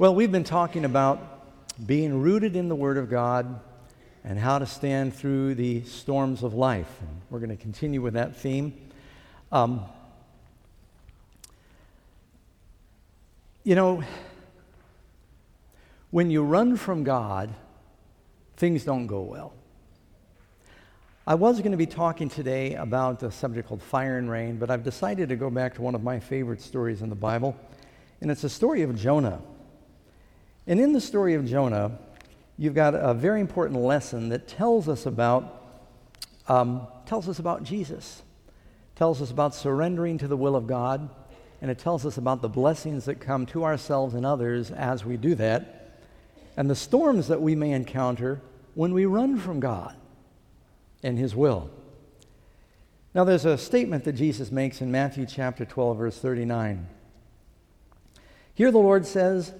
Well, we've been talking about being rooted in the Word of God and how to stand through the storms of life. And we're going to continue with that theme. Um, you know, when you run from God, things don't go well. I was going to be talking today about a subject called fire and rain, but I've decided to go back to one of my favorite stories in the Bible, and it's the story of Jonah. And in the story of Jonah, you've got a very important lesson that tells us about um, tells us about Jesus, tells us about surrendering to the will of God, and it tells us about the blessings that come to ourselves and others as we do that, and the storms that we may encounter when we run from God and His will. Now, there's a statement that Jesus makes in Matthew chapter 12, verse 39. Here the Lord says,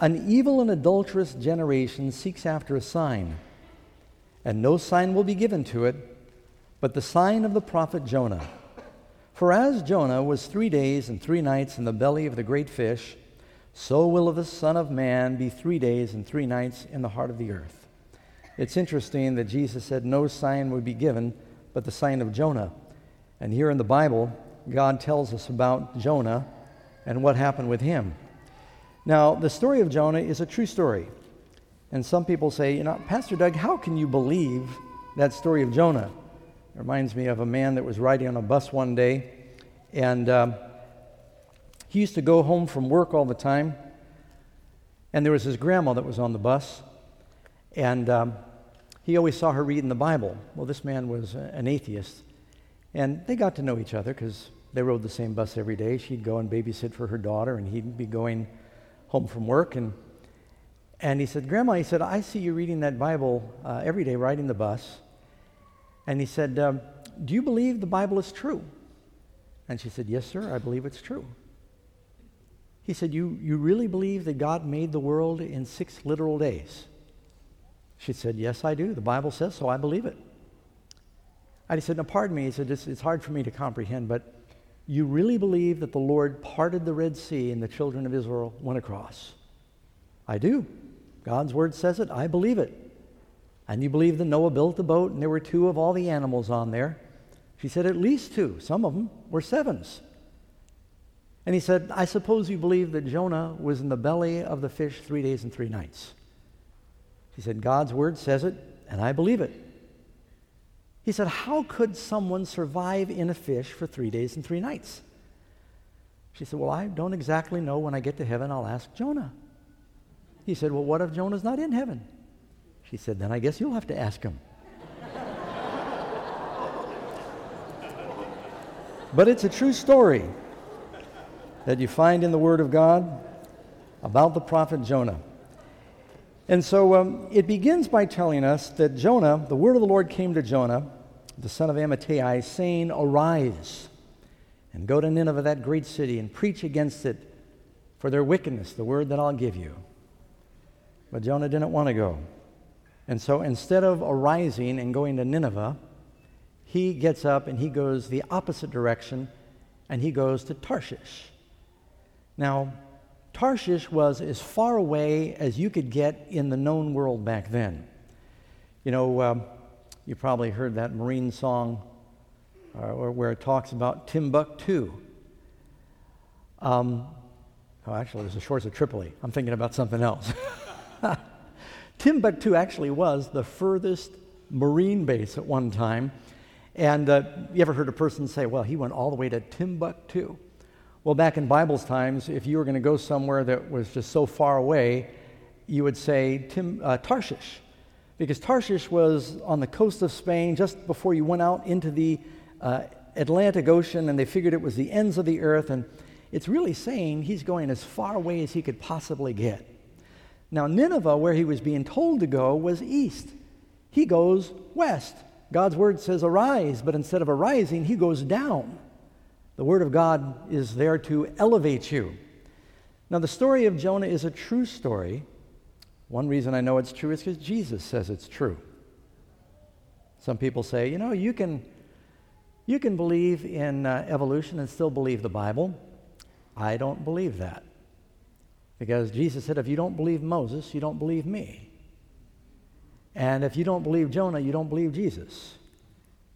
An evil and adulterous generation seeks after a sign, and no sign will be given to it but the sign of the prophet Jonah. For as Jonah was three days and three nights in the belly of the great fish, so will the Son of Man be three days and three nights in the heart of the earth. It's interesting that Jesus said no sign would be given but the sign of Jonah. And here in the Bible, God tells us about Jonah and what happened with him. Now, the story of Jonah is a true story. And some people say, you know, Pastor Doug, how can you believe that story of Jonah? It reminds me of a man that was riding on a bus one day, and um, he used to go home from work all the time. And there was his grandma that was on the bus, and um, he always saw her reading the Bible. Well, this man was an atheist. And they got to know each other because they rode the same bus every day. She'd go and babysit for her daughter, and he'd be going home from work. And, and he said, Grandma, he said, I see you reading that Bible uh, every day riding the bus. And he said, um, Do you believe the Bible is true? And she said, Yes, sir, I believe it's true. He said, You, you really believe that God made the world in six literal days? She said, Yes, I do. The Bible says so. I believe it. I said, No, pardon me. He said, It's, it's hard for me to comprehend, but you really believe that the Lord parted the Red Sea and the children of Israel went across? I do. God's word says it. I believe it. And you believe that Noah built the boat and there were two of all the animals on there? She said, At least two. Some of them were sevens. And he said, I suppose you believe that Jonah was in the belly of the fish three days and three nights. She said, God's word says it, and I believe it. He said, How could someone survive in a fish for three days and three nights? She said, Well, I don't exactly know. When I get to heaven, I'll ask Jonah. He said, Well, what if Jonah's not in heaven? She said, Then I guess you'll have to ask him. but it's a true story that you find in the Word of God about the prophet Jonah. And so um, it begins by telling us that Jonah, the word of the Lord came to Jonah, the son of Amittai, saying, Arise and go to Nineveh, that great city, and preach against it for their wickedness, the word that I'll give you. But Jonah didn't want to go. And so instead of arising and going to Nineveh, he gets up and he goes the opposite direction and he goes to Tarshish. Now, Tarshish was as far away as you could get in the known world back then. You know, um, you probably heard that Marine song uh, where it talks about Timbuktu. Um, oh, actually, there's the shores of Tripoli. I'm thinking about something else. Timbuktu actually was the furthest Marine base at one time. And uh, you ever heard a person say, well, he went all the way to Timbuktu? Well, back in Bible's times, if you were going to go somewhere that was just so far away, you would say Tim, uh, Tarshish, because Tarshish was on the coast of Spain just before you went out into the uh, Atlantic Ocean, and they figured it was the ends of the earth. And it's really saying he's going as far away as he could possibly get. Now, Nineveh, where he was being told to go, was east. He goes west. God's word says arise, but instead of arising, he goes down. The Word of God is there to elevate you. Now, the story of Jonah is a true story. One reason I know it's true is because Jesus says it's true. Some people say, you know, you can, you can believe in uh, evolution and still believe the Bible. I don't believe that. Because Jesus said, if you don't believe Moses, you don't believe me. And if you don't believe Jonah, you don't believe Jesus.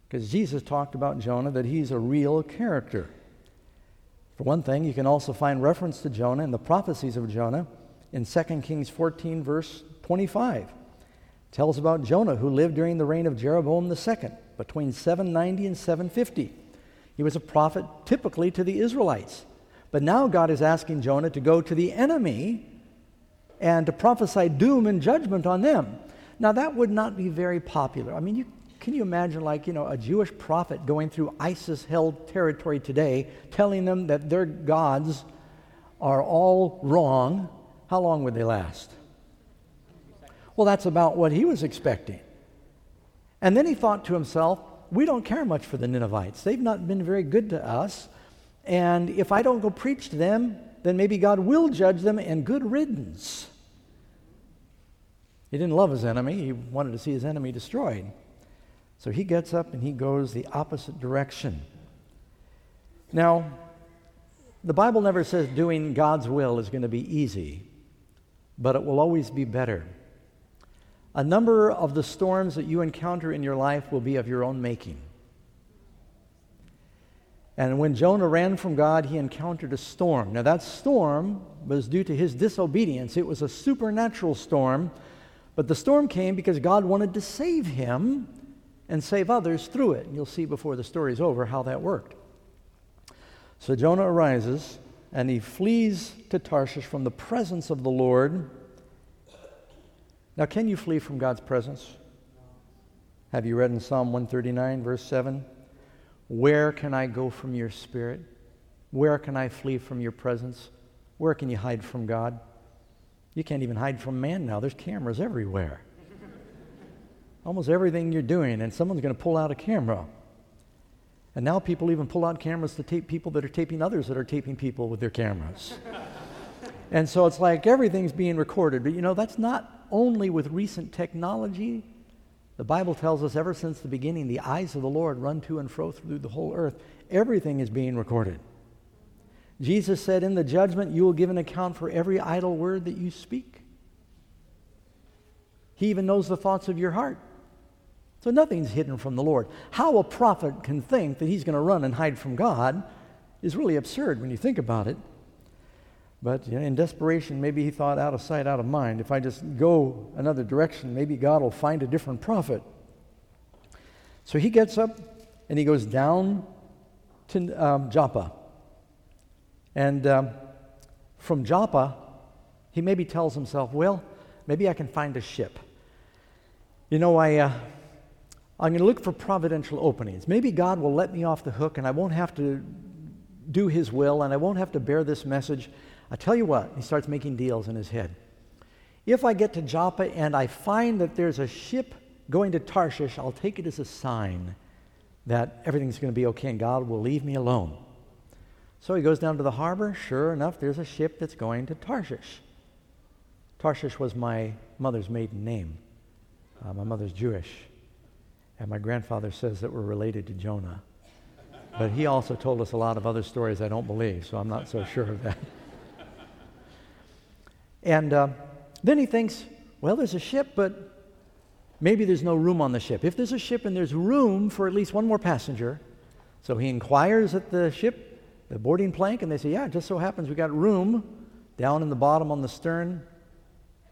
Because Jesus talked about Jonah that he's a real character. For one thing, you can also find reference to Jonah in the prophecies of Jonah in 2 Kings 14, verse 25. It tells about Jonah, who lived during the reign of Jeroboam II, between 790 and 750. He was a prophet typically to the Israelites. But now God is asking Jonah to go to the enemy and to prophesy doom and judgment on them. Now, that would not be very popular. I mean, you, can you imagine, like, you know, a Jewish prophet going through ISIS held territory today, telling them that their gods are all wrong? How long would they last? Well, that's about what he was expecting. And then he thought to himself, we don't care much for the Ninevites. They've not been very good to us. And if I don't go preach to them, then maybe God will judge them and good riddance. He didn't love his enemy, he wanted to see his enemy destroyed. So he gets up and he goes the opposite direction. Now, the Bible never says doing God's will is going to be easy, but it will always be better. A number of the storms that you encounter in your life will be of your own making. And when Jonah ran from God, he encountered a storm. Now, that storm was due to his disobedience. It was a supernatural storm, but the storm came because God wanted to save him and save others through it. And you'll see before the story's over how that worked. So Jonah arises and he flees to Tarshish from the presence of the Lord. Now, can you flee from God's presence? Have you read in Psalm 139, verse 7? Where can I go from your spirit? Where can I flee from your presence? Where can you hide from God? You can't even hide from man now. There's cameras everywhere. Almost everything you're doing, and someone's going to pull out a camera. And now people even pull out cameras to tape people that are taping others that are taping people with their cameras. and so it's like everything's being recorded. But you know, that's not only with recent technology. The Bible tells us ever since the beginning, the eyes of the Lord run to and fro through the whole earth. Everything is being recorded. Jesus said, In the judgment, you will give an account for every idle word that you speak. He even knows the thoughts of your heart. So nothing's hidden from the Lord. How a prophet can think that he's going to run and hide from God is really absurd when you think about it. But you know, in desperation, maybe he thought out of sight, out of mind. If I just go another direction, maybe God will find a different prophet. So he gets up and he goes down to um, Joppa. And um, from Joppa, he maybe tells himself, well, maybe I can find a ship. You know, I, uh, I'm going to look for providential openings. Maybe God will let me off the hook and I won't have to do his will and I won't have to bear this message. I tell you what, he starts making deals in his head. If I get to Joppa and I find that there's a ship going to Tarshish, I'll take it as a sign that everything's going to be okay and God will leave me alone. So he goes down to the harbor. Sure enough, there's a ship that's going to Tarshish. Tarshish was my mother's maiden name. Uh, my mother's Jewish. And my grandfather says that we're related to Jonah. But he also told us a lot of other stories I don't believe, so I'm not so sure of that. And uh, then he thinks, well, there's a ship, but maybe there's no room on the ship. If there's a ship and there's room for at least one more passenger, so he inquires at the ship, the boarding plank, and they say, yeah, it just so happens we got room down in the bottom on the stern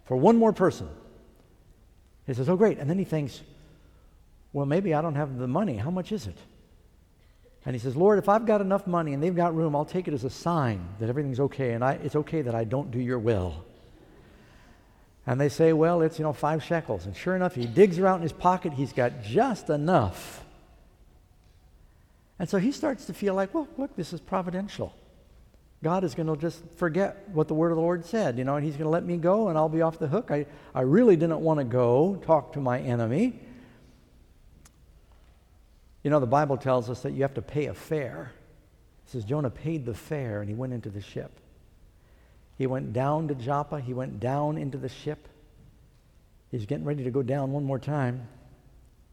for one more person. He says, oh, great. And then he thinks, well, maybe I don't have the money. How much is it? And he says, Lord, if I've got enough money and they've got room, I'll take it as a sign that everything's okay and I, it's okay that I don't do your will. And they say, well, it's, you know, five shekels. And sure enough, he digs around in his pocket. He's got just enough. And so he starts to feel like, well, look, this is providential. God is going to just forget what the word of the Lord said, you know, and he's going to let me go and I'll be off the hook. I, I really didn't want to go talk to my enemy. You know, the Bible tells us that you have to pay a fare. It says Jonah paid the fare and he went into the ship. He went down to Joppa. He went down into the ship. He's getting ready to go down one more time.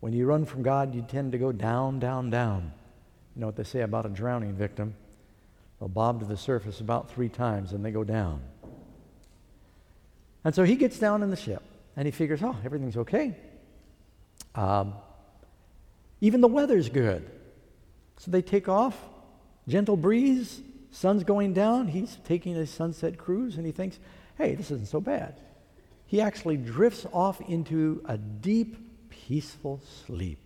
When you run from God, you tend to go down, down, down. You know what they say about a drowning victim? They'll bob to the surface about three times and they go down. And so he gets down in the ship and he figures, oh, everything's okay. Um, even the weather's good. So they take off, gentle breeze, sun's going down. He's taking a sunset cruise and he thinks, hey, this isn't so bad. He actually drifts off into a deep, peaceful sleep.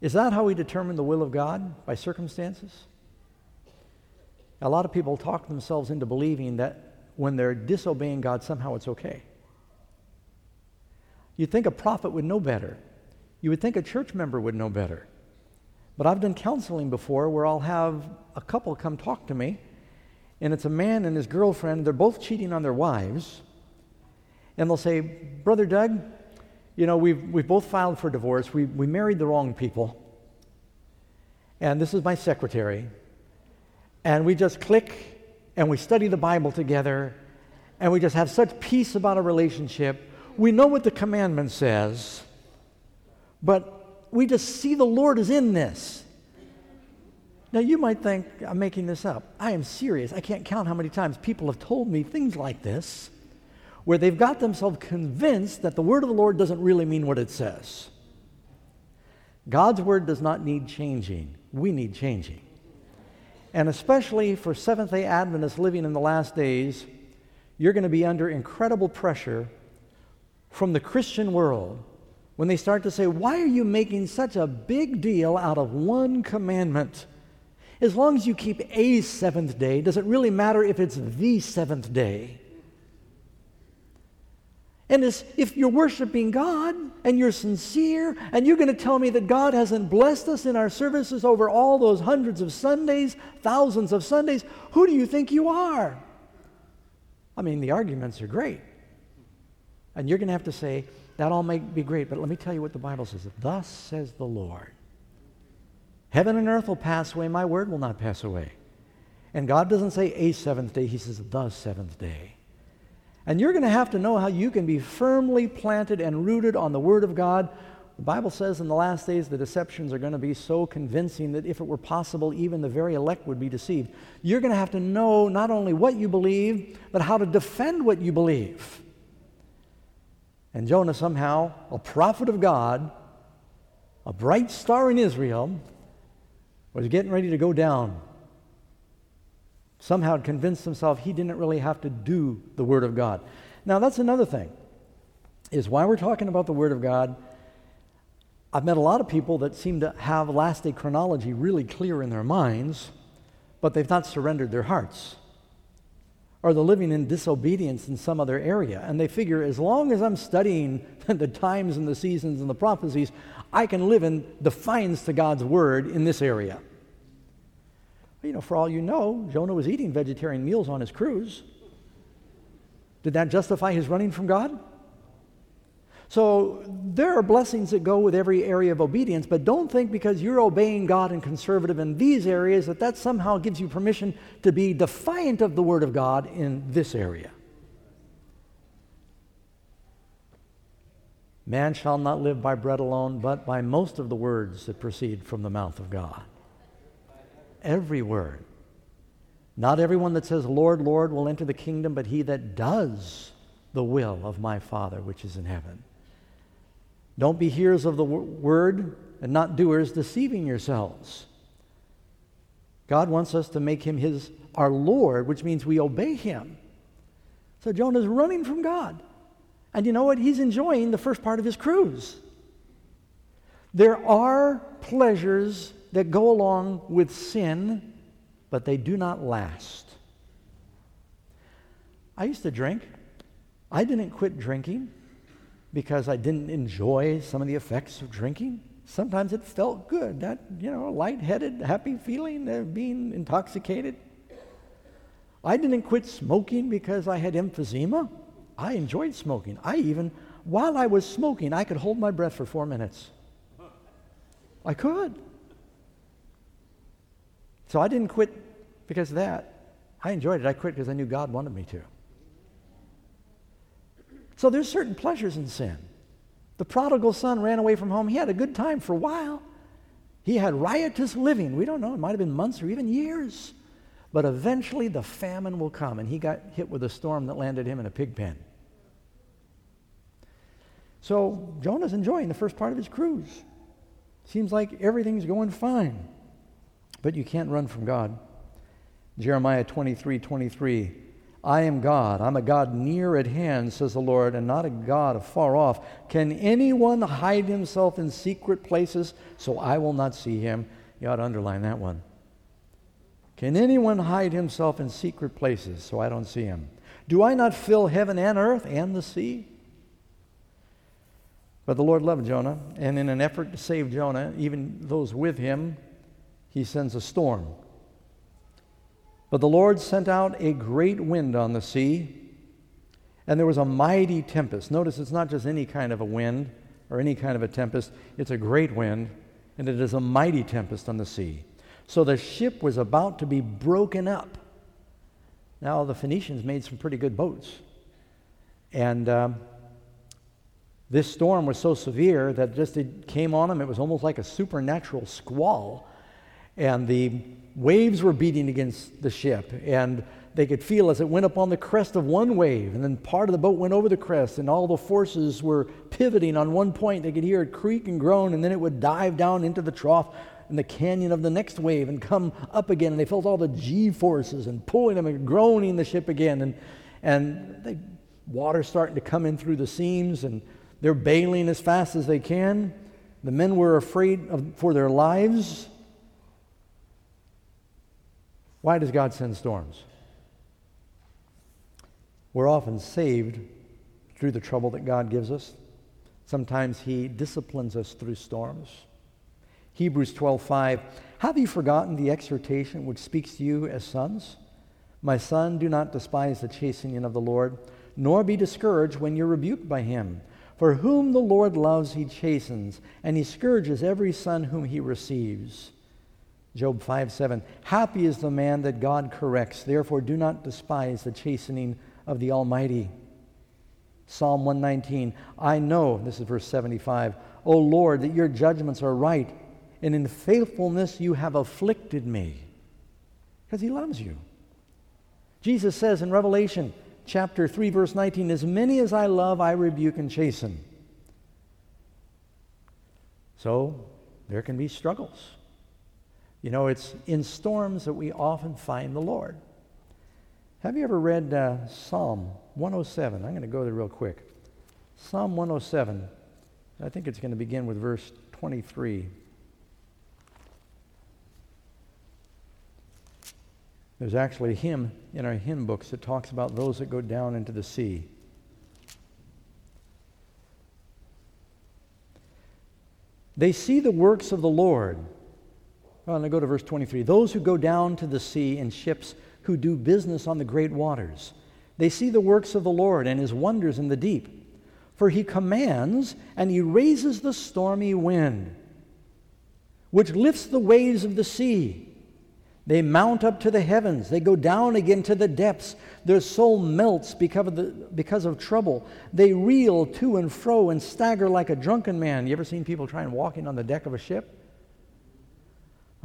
Is that how we determine the will of God? By circumstances? A lot of people talk themselves into believing that when they're disobeying God, somehow it's okay. You'd think a prophet would know better. You would think a church member would know better. But I've done counseling before where I'll have a couple come talk to me, and it's a man and his girlfriend. They're both cheating on their wives. And they'll say, Brother Doug, you know, we've, we've both filed for divorce. We, we married the wrong people. And this is my secretary. And we just click and we study the Bible together, and we just have such peace about our relationship. We know what the commandment says, but we just see the Lord is in this. Now, you might think I'm making this up. I am serious. I can't count how many times people have told me things like this, where they've got themselves convinced that the word of the Lord doesn't really mean what it says. God's word does not need changing, we need changing. And especially for Seventh day Adventists living in the last days, you're going to be under incredible pressure from the Christian world when they start to say, Why are you making such a big deal out of one commandment? As long as you keep a seventh day, does it really matter if it's the seventh day? And if you're worshiping God and you're sincere and you're going to tell me that God hasn't blessed us in our services over all those hundreds of Sundays, thousands of Sundays, who do you think you are? I mean, the arguments are great. And you're going to have to say, that all may be great, but let me tell you what the Bible says. Thus says the Lord Heaven and earth will pass away, my word will not pass away. And God doesn't say a seventh day, He says the seventh day. And you're going to have to know how you can be firmly planted and rooted on the Word of God. The Bible says in the last days the deceptions are going to be so convincing that if it were possible, even the very elect would be deceived. You're going to have to know not only what you believe, but how to defend what you believe. And Jonah, somehow, a prophet of God, a bright star in Israel, was getting ready to go down somehow convinced himself he didn't really have to do the Word of God. Now, that's another thing, is why we're talking about the Word of God. I've met a lot of people that seem to have last day chronology really clear in their minds, but they've not surrendered their hearts. Or they're living in disobedience in some other area. And they figure as long as I'm studying the times and the seasons and the prophecies, I can live in defiance to God's word in this area. You know, for all you know, Jonah was eating vegetarian meals on his cruise. Did that justify his running from God? So there are blessings that go with every area of obedience, but don't think because you're obeying God and conservative in these areas that that somehow gives you permission to be defiant of the Word of God in this area. Man shall not live by bread alone, but by most of the words that proceed from the mouth of God every word. Not everyone that says, Lord, Lord, will enter the kingdom, but he that does the will of my Father which is in heaven. Don't be hearers of the word and not doers, deceiving yourselves. God wants us to make him his our Lord, which means we obey him. So Jonah's running from God. And you know what? He's enjoying the first part of his cruise. There are pleasures that go along with sin, but they do not last. I used to drink. I didn't quit drinking because I didn't enjoy some of the effects of drinking. Sometimes it felt good, that, you know, lightheaded, happy feeling of being intoxicated. I didn't quit smoking because I had emphysema. I enjoyed smoking. I even, while I was smoking, I could hold my breath for four minutes. I could. So I didn't quit because of that. I enjoyed it. I quit because I knew God wanted me to. So there's certain pleasures in sin. The prodigal son ran away from home. He had a good time for a while. He had riotous living. We don't know. It might have been months or even years. but eventually the famine will come. And he got hit with a storm that landed him in a pig pen. So Jonah's enjoying the first part of his cruise. Seems like everything's going fine. But you can't run from God. Jeremiah 23 23. I am God. I'm a God near at hand, says the Lord, and not a God afar off. Can anyone hide himself in secret places so I will not see him? You ought to underline that one. Can anyone hide himself in secret places so I don't see him? Do I not fill heaven and earth and the sea? But the Lord loved Jonah, and in an effort to save Jonah, even those with him, he sends a storm. But the Lord sent out a great wind on the sea, and there was a mighty tempest. Notice it's not just any kind of a wind or any kind of a tempest, it's a great wind, and it is a mighty tempest on the sea. So the ship was about to be broken up. Now, the Phoenicians made some pretty good boats. And um, this storm was so severe that just it came on them. It was almost like a supernatural squall. And the waves were beating against the ship. And they could feel as it went up on the crest of one wave, and then part of the boat went over the crest, and all the forces were pivoting on one point. They could hear it creak and groan, and then it would dive down into the trough in the canyon of the next wave and come up again. And they felt all the G forces and pulling them and groaning the ship again. And, and the water starting to come in through the seams, and they're bailing as fast as they can. The men were afraid of, for their lives. Why does God send storms? We're often saved through the trouble that God gives us. Sometimes He disciplines us through storms. Hebrews 12:5 Have you forgotten the exhortation which speaks to you as sons? My son, do not despise the chastening of the Lord, nor be discouraged when you're rebuked by him. For whom the Lord loves, he chastens, and he scourges every son whom he receives. Job 5 7. Happy is the man that God corrects. Therefore, do not despise the chastening of the Almighty. Psalm 119. I know, this is verse 75, O Lord, that your judgments are right, and in faithfulness you have afflicted me. Because he loves you. Jesus says in Revelation chapter 3, verse 19, As many as I love, I rebuke and chasten. So there can be struggles. You know, it's in storms that we often find the Lord. Have you ever read uh, Psalm 107? I'm going to go there real quick. Psalm 107. I think it's going to begin with verse 23. There's actually a hymn in our hymn books that talks about those that go down into the sea. They see the works of the Lord. Well, and go to verse 23. Those who go down to the sea in ships who do business on the great waters, they see the works of the Lord and his wonders in the deep. For he commands and he raises the stormy wind, which lifts the waves of the sea. They mount up to the heavens. They go down again to the depths. Their soul melts because of, the, because of trouble. They reel to and fro and stagger like a drunken man. You ever seen people trying walking on the deck of a ship?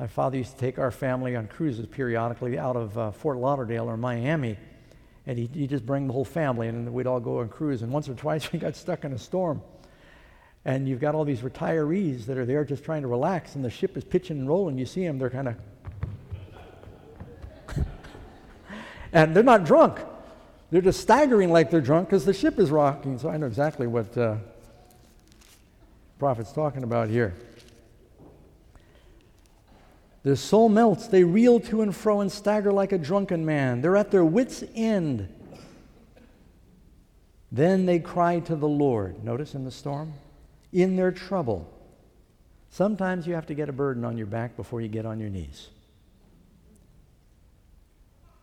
My father used to take our family on cruises periodically out of uh, Fort Lauderdale or Miami. And he'd, he'd just bring the whole family and we'd all go on cruise. And once or twice we got stuck in a storm. And you've got all these retirees that are there just trying to relax, and the ship is pitching and rolling. You see them, they're kind of And they're not drunk. They're just staggering like they're drunk because the ship is rocking. So I know exactly what uh, prophet's talking about here. Their soul melts. They reel to and fro and stagger like a drunken man. They're at their wits' end. Then they cry to the Lord. Notice in the storm? In their trouble. Sometimes you have to get a burden on your back before you get on your knees.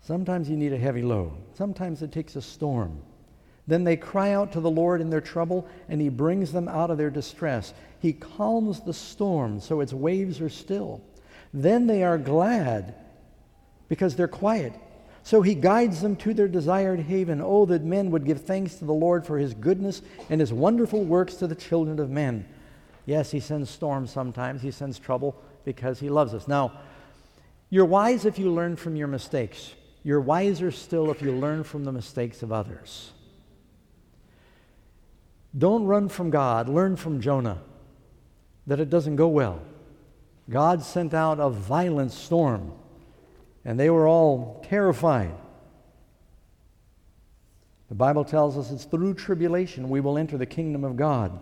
Sometimes you need a heavy load. Sometimes it takes a storm. Then they cry out to the Lord in their trouble, and He brings them out of their distress. He calms the storm so its waves are still. Then they are glad because they're quiet. So He guides them to their desired haven. Oh, that men would give thanks to the Lord for His goodness and His wonderful works to the children of men. Yes, He sends storms sometimes, He sends trouble because He loves us. Now, You're wise if you learn from your mistakes. You're wiser still if you learn from the mistakes of others. Don't run from God, learn from Jonah that it doesn't go well. God sent out a violent storm, and they were all terrified. The Bible tells us it's through tribulation we will enter the kingdom of God.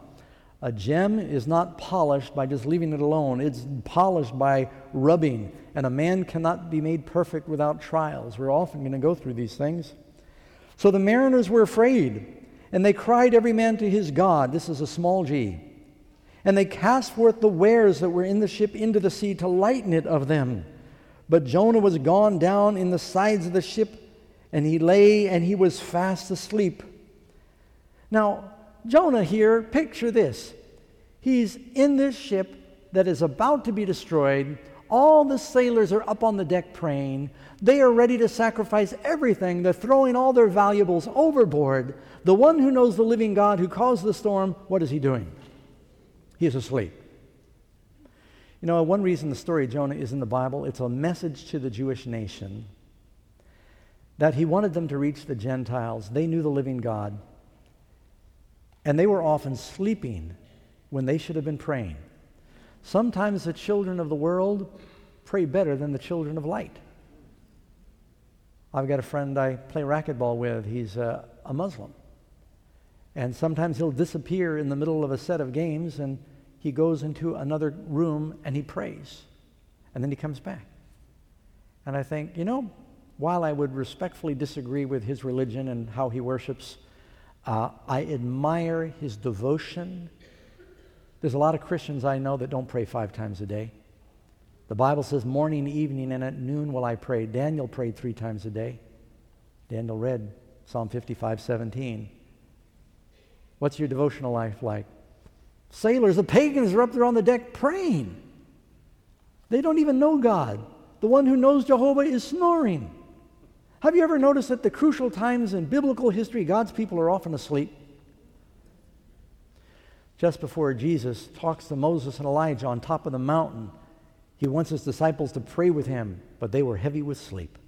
A gem is not polished by just leaving it alone, it's polished by rubbing. And a man cannot be made perfect without trials. We're often going to go through these things. So the mariners were afraid, and they cried every man to his God. This is a small g. And they cast forth the wares that were in the ship into the sea to lighten it of them. But Jonah was gone down in the sides of the ship, and he lay and he was fast asleep. Now, Jonah here, picture this. He's in this ship that is about to be destroyed. All the sailors are up on the deck praying. They are ready to sacrifice everything. They're throwing all their valuables overboard. The one who knows the living God who caused the storm, what is he doing? He is asleep. You know, one reason the story of Jonah is in the Bible, it's a message to the Jewish nation that he wanted them to reach the Gentiles. They knew the living God. And they were often sleeping when they should have been praying. Sometimes the children of the world pray better than the children of light. I've got a friend I play racquetball with. He's a, a Muslim. And sometimes he'll disappear in the middle of a set of games and he goes into another room and he prays. And then he comes back. And I think, you know, while I would respectfully disagree with his religion and how he worships, uh, I admire his devotion. There's a lot of Christians I know that don't pray five times a day. The Bible says morning, evening, and at noon will I pray. Daniel prayed three times a day. Daniel read Psalm 55, 17. What's your devotional life like? Sailors, the pagans are up there on the deck praying. They don't even know God. The one who knows Jehovah is snoring. Have you ever noticed that the crucial times in biblical history, God's people are often asleep? Just before Jesus talks to Moses and Elijah on top of the mountain, he wants his disciples to pray with him, but they were heavy with sleep.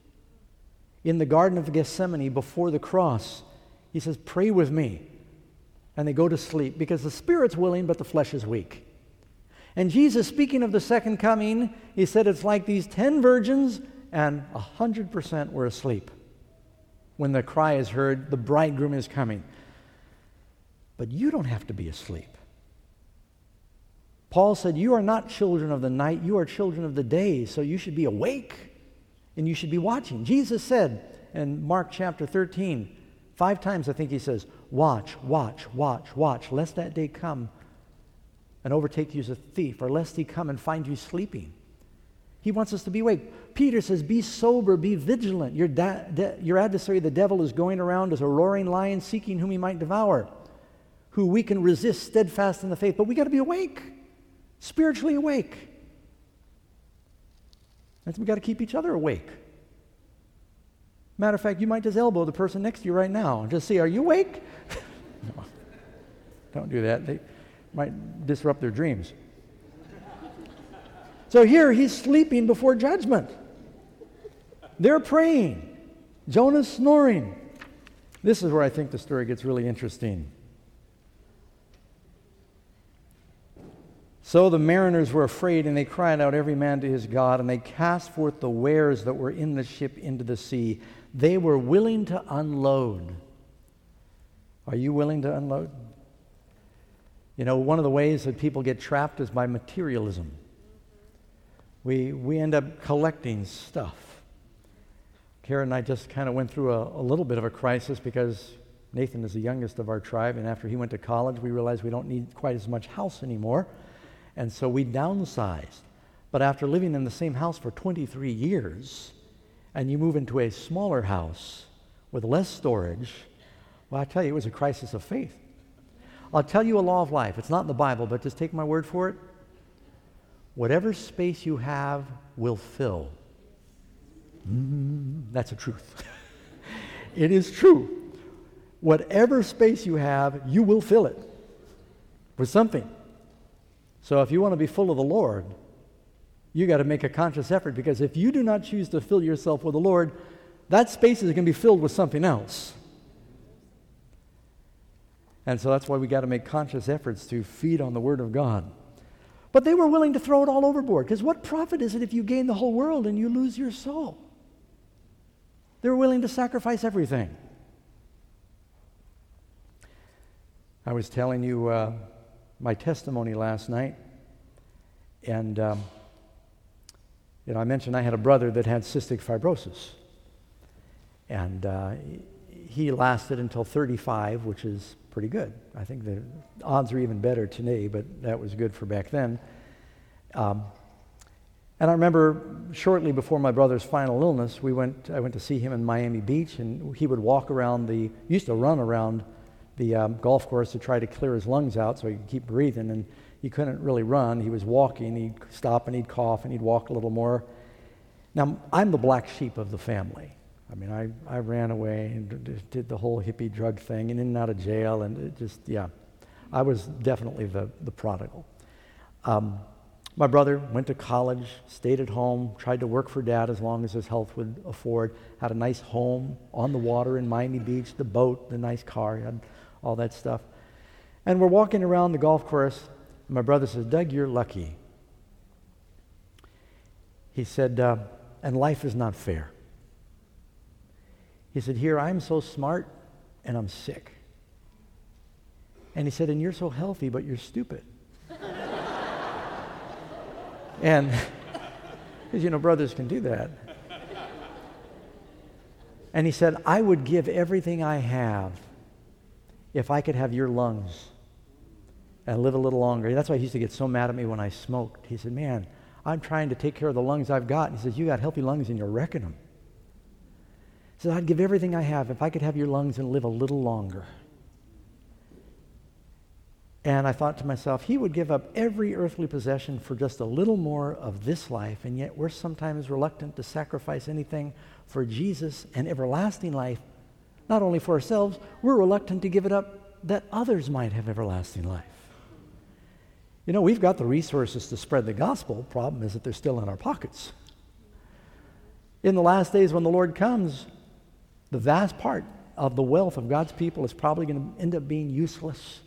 In the Garden of Gethsemane, before the cross, he says, Pray with me. And they go to sleep because the spirit's willing, but the flesh is weak. And Jesus, speaking of the second coming, he said it's like these ten virgins and a 100% were asleep when the cry is heard, the bridegroom is coming. But you don't have to be asleep. Paul said, You are not children of the night, you are children of the day, so you should be awake and you should be watching. Jesus said in Mark chapter 13, five times I think he says, Watch, watch, watch, watch, lest that day come and overtake you as a thief, or lest he come and find you sleeping. He wants us to be awake. Peter says, Be sober, be vigilant. Your, da- de- your adversary, the devil, is going around as a roaring lion seeking whom he might devour, who we can resist steadfast in the faith. But we got to be awake, spiritually awake. And we got to keep each other awake. Matter of fact, you might just elbow the person next to you right now and just see, Are you awake? no, don't do that. They might disrupt their dreams. So here he's sleeping before judgment. They're praying. Jonah's snoring. This is where I think the story gets really interesting. So the mariners were afraid, and they cried out every man to his God, and they cast forth the wares that were in the ship into the sea. They were willing to unload. Are you willing to unload? You know, one of the ways that people get trapped is by materialism we, we end up collecting stuff. Karen and I just kind of went through a, a little bit of a crisis because Nathan is the youngest of our tribe, and after he went to college, we realized we don't need quite as much house anymore. And so we downsized. But after living in the same house for 23 years, and you move into a smaller house with less storage, well, I tell you, it was a crisis of faith. I'll tell you a law of life. It's not in the Bible, but just take my word for it whatever space you have will fill. Mm, that's a truth. it is true. Whatever space you have, you will fill it with something. So if you want to be full of the Lord, You got to make a conscious effort because if you do not choose to fill yourself with the Lord, that space is going to be filled with something else. And so that's why we got to make conscious efforts to feed on the Word of God. But they were willing to throw it all overboard because what profit is it if you gain the whole world and you lose your soul? They were willing to sacrifice everything. I was telling you uh, my testimony last night, and um, you know, I mentioned I had a brother that had cystic fibrosis, and uh, he lasted until 35, which is pretty good. I think the odds are even better today, but that was good for back then. Um, and I remember shortly before my brother's final illness, we went, I went to see him in Miami Beach, and he would walk around the, used to run around the um, golf course to try to clear his lungs out so he could keep breathing. And he couldn't really run. He was walking. He'd stop and he'd cough and he'd walk a little more. Now, I'm the black sheep of the family. I mean, I, I ran away and did the whole hippie drug thing and in and out of jail, and it just, yeah. I was definitely the, the prodigal. Um, my brother went to college, stayed at home, tried to work for dad as long as his health would afford, had a nice home on the water in Miami Beach, the boat, the nice car, had all that stuff. And we're walking around the golf course, my brother says, Doug, you're lucky. He said, uh, and life is not fair. He said, Here, I'm so smart and I'm sick. And he said, And you're so healthy, but you're stupid. And, because, you know, brothers can do that. And he said, I would give everything I have if I could have your lungs and live a little longer. That's why he used to get so mad at me when I smoked. He said, Man, I'm trying to take care of the lungs I've got. And he says, You got healthy lungs and you're wrecking them. He says, I'd give everything I have if I could have your lungs and live a little longer. And I thought to myself, he would give up every earthly possession for just a little more of this life, and yet we're sometimes reluctant to sacrifice anything for Jesus and everlasting life. Not only for ourselves, we're reluctant to give it up that others might have everlasting life. You know, we've got the resources to spread the gospel. Problem is that they're still in our pockets. In the last days, when the Lord comes, the vast part of the wealth of God's people is probably going to end up being useless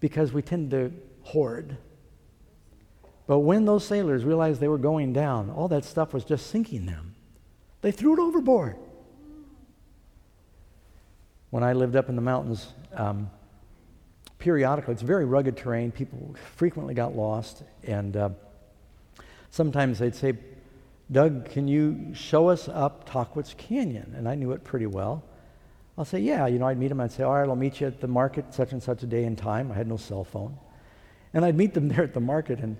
because we tend to hoard. But when those sailors realized they were going down, all that stuff was just sinking them. They threw it overboard. When I lived up in the mountains, um, periodically, it's very rugged terrain. People frequently got lost. And uh, sometimes they'd say, Doug, can you show us up Tahquitz Canyon? And I knew it pretty well. I'll say, yeah, you know, I'd meet them. I'd say, all right, I'll meet you at the market such and such a day and time. I had no cell phone. And I'd meet them there at the market, and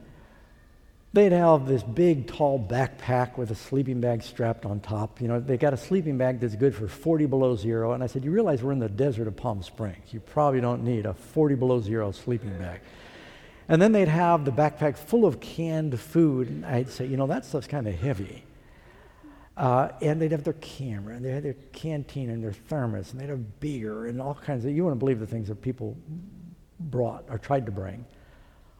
they'd have this big, tall backpack with a sleeping bag strapped on top. You know, they got a sleeping bag that's good for 40 below zero. And I said, you realize we're in the desert of Palm Springs. You probably don't need a 40 below zero sleeping bag. And then they'd have the backpack full of canned food. And I'd say, you know, that stuff's kind of heavy. Uh, and they'd have their camera, and they had their canteen and their thermos, and they'd have beer and all kinds of, you wouldn't believe the things that people brought or tried to bring.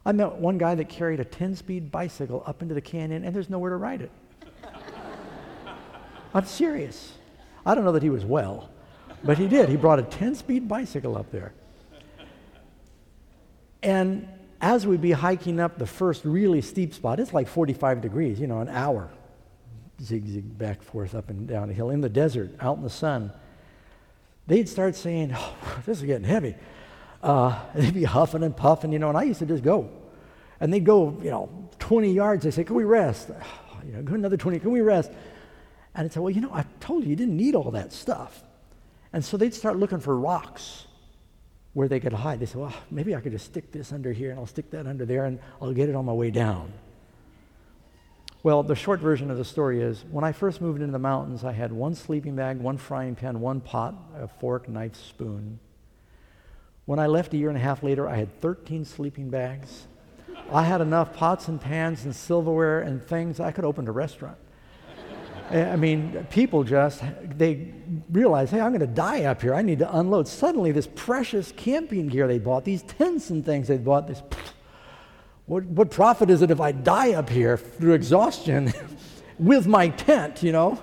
I met one guy that carried a 10 speed bicycle up into the canyon, and there's nowhere to ride it. I'm serious. I don't know that he was well, but he did. He brought a 10 speed bicycle up there. And as we'd be hiking up the first really steep spot, it's like 45 degrees, you know, an hour zig zig back forth up and down a hill in the desert, out in the sun, they'd start saying, oh, this is getting heavy. Uh, they'd be huffing and puffing, you know, and I used to just go. And they'd go, you know, 20 yards. They say, can we rest? You know, go another 20, can we rest? And I'd say, well, you know, I told you you didn't need all that stuff. And so they'd start looking for rocks where they could hide. They said, well, maybe I could just stick this under here and I'll stick that under there and I'll get it on my way down. Well, the short version of the story is when I first moved into the mountains, I had one sleeping bag, one frying pan, one pot, a fork, knife, spoon. When I left a year and a half later, I had 13 sleeping bags. I had enough pots and pans and silverware and things I could open a restaurant. I mean, people just, they realize, hey, I'm going to die up here. I need to unload. Suddenly, this precious camping gear they bought, these tents and things they bought, this What, what profit is it if I die up here through exhaustion with my tent, you know?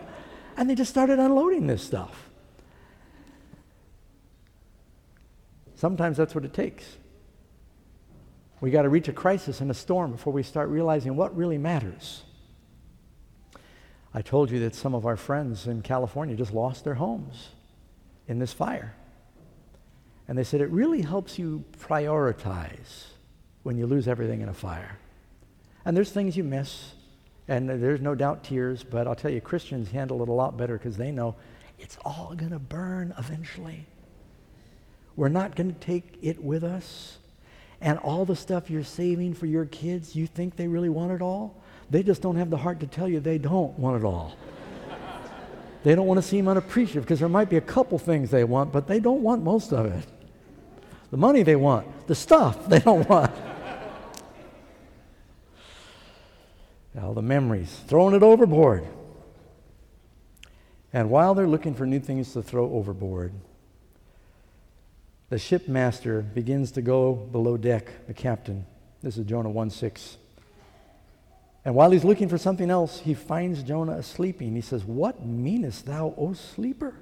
And they just started unloading this stuff. Sometimes that's what it takes. We got to reach a crisis and a storm before we start realizing what really matters. I told you that some of our friends in California just lost their homes in this fire. And they said it really helps you prioritize when you lose everything in a fire. And there's things you miss, and there's no doubt tears, but I'll tell you, Christians handle it a lot better because they know it's all going to burn eventually. We're not going to take it with us. And all the stuff you're saving for your kids, you think they really want it all? They just don't have the heart to tell you they don't want it all. they don't want to seem unappreciative because there might be a couple things they want, but they don't want most of it. The money they want, the stuff they don't want. All the memories, throwing it overboard. And while they're looking for new things to throw overboard, the shipmaster begins to go below deck, the captain. This is Jonah 1 6. And while he's looking for something else, he finds Jonah sleeping. He says, What meanest thou, O sleeper?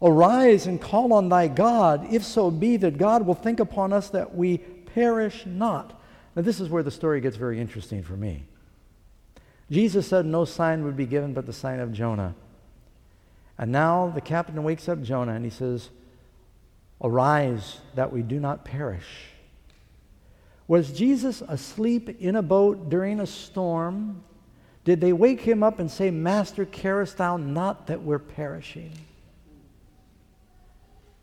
Arise and call on thy God, if so be that God will think upon us that we perish not. Now, this is where the story gets very interesting for me. Jesus said no sign would be given but the sign of Jonah. And now the captain wakes up Jonah and he says, Arise, that we do not perish. Was Jesus asleep in a boat during a storm? Did they wake him up and say, Master, carest thou not that we're perishing?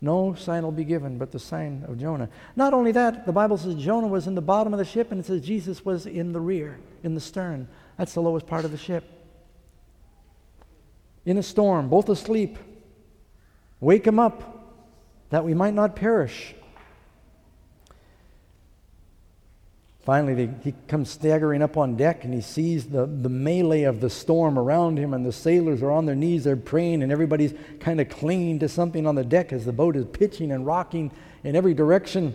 No sign will be given but the sign of Jonah. Not only that, the Bible says Jonah was in the bottom of the ship, and it says Jesus was in the rear, in the stern. That's the lowest part of the ship. In a storm, both asleep. Wake him up that we might not perish. Finally, they, he comes staggering up on deck and he sees the, the melee of the storm around him, and the sailors are on their knees, they're praying, and everybody's kind of clinging to something on the deck as the boat is pitching and rocking in every direction.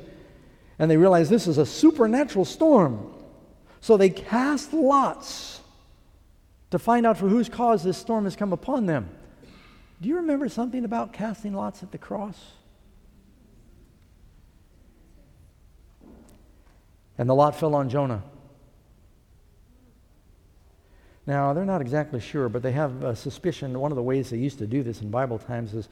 And they realize this is a supernatural storm. So they cast lots to find out for whose cause this storm has come upon them. Do you remember something about casting lots at the cross? And the lot fell on Jonah. Now, they're not exactly sure, but they have a suspicion. One of the ways they used to do this in Bible times is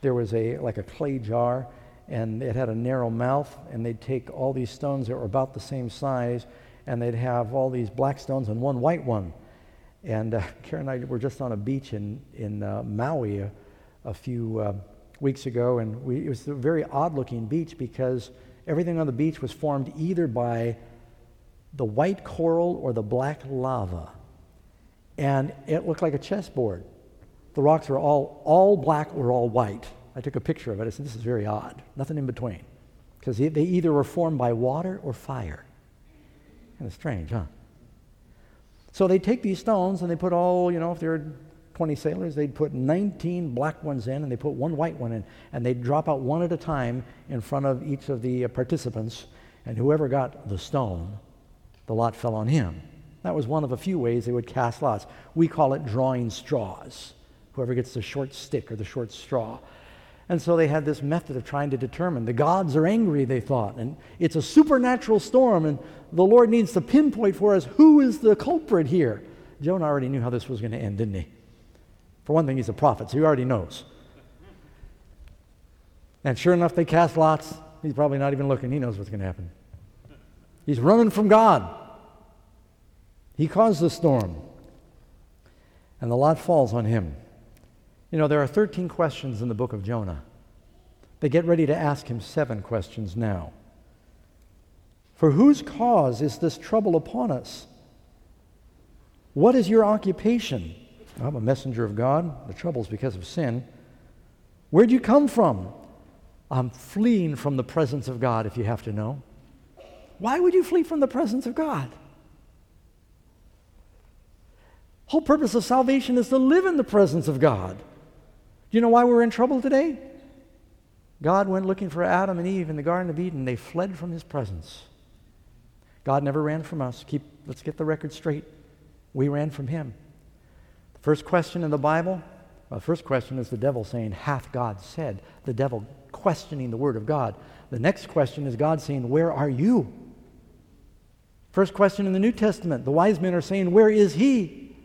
there was a like a clay jar, and it had a narrow mouth, and they'd take all these stones that were about the same size, and they'd have all these black stones and one white one. And uh, Karen and I were just on a beach in, in uh, Maui a, a few uh, weeks ago, and we, it was a very odd looking beach because Everything on the beach was formed either by the white coral or the black lava. And it looked like a chessboard. The rocks were all, all black or all white. I took a picture of it. I said, this is very odd. Nothing in between. Because they either were formed by water or fire. Kind of strange, huh? So they take these stones and they put all, you know, if they're 20 sailors, they'd put 19 black ones in and they put one white one in. And they'd drop out one at a time in front of each of the uh, participants. And whoever got the stone, the lot fell on him. That was one of a few ways they would cast lots. We call it drawing straws. Whoever gets the short stick or the short straw. And so they had this method of trying to determine. The gods are angry, they thought, and it's a supernatural storm, and the Lord needs to pinpoint for us who is the culprit here. Jonah already knew how this was going to end, didn't he? For one thing, he's a prophet, so he already knows. And sure enough, they cast lots. He's probably not even looking. He knows what's going to happen. He's running from God. He caused the storm. And the lot falls on him. You know, there are 13 questions in the book of Jonah. They get ready to ask him seven questions now. For whose cause is this trouble upon us? What is your occupation? I'm a messenger of God. The trouble is because of sin. Where'd you come from? I'm fleeing from the presence of God, if you have to know. Why would you flee from the presence of God? Whole purpose of salvation is to live in the presence of God. Do you know why we're in trouble today? God went looking for Adam and Eve in the Garden of Eden. They fled from his presence. God never ran from us. Keep, let's get the record straight. We ran from him. First question in the Bible, well, the first question is the devil saying, Hath God said? The devil questioning the word of God. The next question is God saying, Where are you? First question in the New Testament, the wise men are saying, Where is he?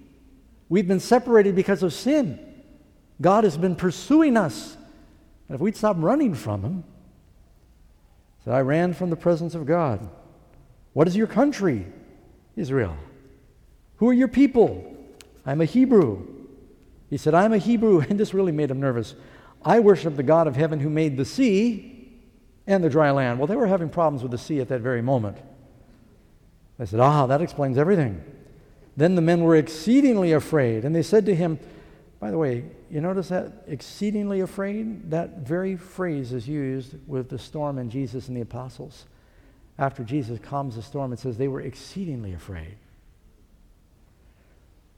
We've been separated because of sin. God has been pursuing us. And if we'd stop running from him, said, I ran from the presence of God. What is your country? Israel. Who are your people? I'm a Hebrew. He said, I'm a Hebrew, and this really made him nervous. I worship the God of heaven who made the sea and the dry land. Well, they were having problems with the sea at that very moment. They said, Ah, that explains everything. Then the men were exceedingly afraid, and they said to him, By the way, you notice that exceedingly afraid? That very phrase is used with the storm and Jesus and the apostles. After Jesus calms the storm, it says they were exceedingly afraid.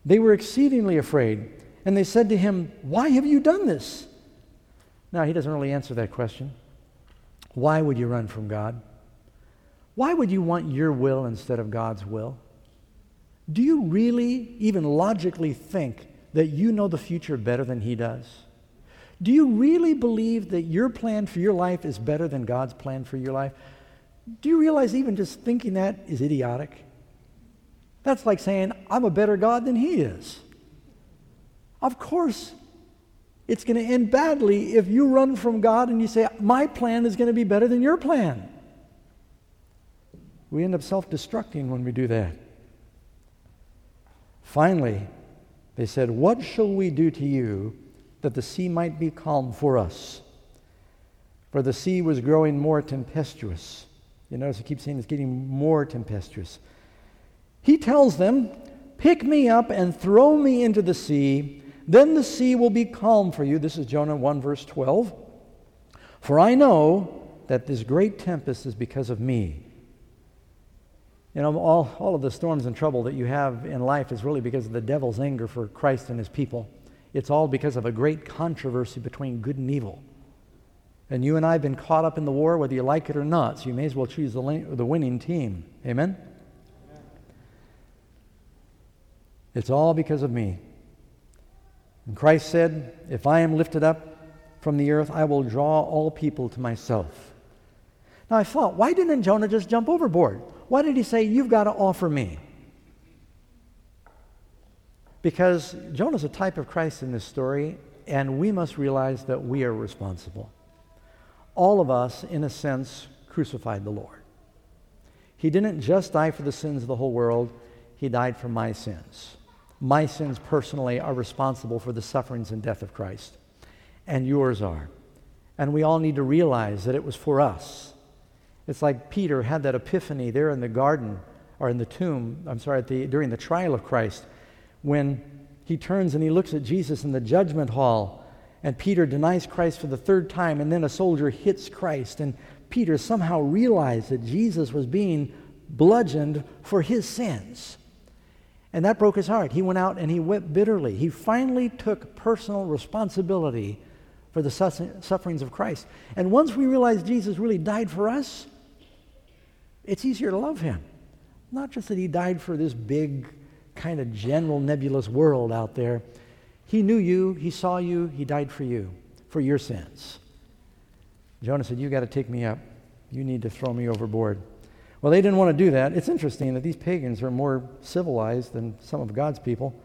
They were exceedingly afraid. And they said to him, Why have you done this? Now, he doesn't really answer that question. Why would you run from God? Why would you want your will instead of God's will? Do you really, even logically, think that you know the future better than He does? Do you really believe that your plan for your life is better than God's plan for your life? Do you realize even just thinking that is idiotic? That's like saying, I'm a better God than He is. Of course, it's going to end badly if you run from God and you say, My plan is going to be better than your plan. We end up self destructing when we do that. Finally, they said, What shall we do to you that the sea might be calm for us? For the sea was growing more tempestuous. You notice he keeps saying it's getting more tempestuous. He tells them, Pick me up and throw me into the sea then the sea will be calm for you. This is Jonah 1, verse 12. For I know that this great tempest is because of me. You know, all, all of the storms and trouble that you have in life is really because of the devil's anger for Christ and his people. It's all because of a great controversy between good and evil. And you and I have been caught up in the war, whether you like it or not, so you may as well choose the, the winning team. Amen? It's all because of me. And Christ said, If I am lifted up from the earth, I will draw all people to myself. Now I thought, why didn't Jonah just jump overboard? Why did he say, You've got to offer me? Because Jonah's a type of Christ in this story, and we must realize that we are responsible. All of us, in a sense, crucified the Lord. He didn't just die for the sins of the whole world, He died for my sins my sins personally are responsible for the sufferings and death of Christ, and yours are. And we all need to realize that it was for us. It's like Peter had that epiphany there in the garden, or in the tomb, I'm sorry, the, during the trial of Christ, when he turns and he looks at Jesus in the judgment hall, and Peter denies Christ for the third time, and then a soldier hits Christ, and Peter somehow realized that Jesus was being bludgeoned for his sins. And that broke his heart. He went out and he wept bitterly. He finally took personal responsibility for the sufferings of Christ. And once we realize Jesus really died for us, it's easier to love him. Not just that he died for this big, kind of general, nebulous world out there. He knew you, he saw you, he died for you, for your sins. Jonah said, You got to take me up. You need to throw me overboard. Well, they didn't want to do that. It's interesting that these pagans are more civilized than some of God's people.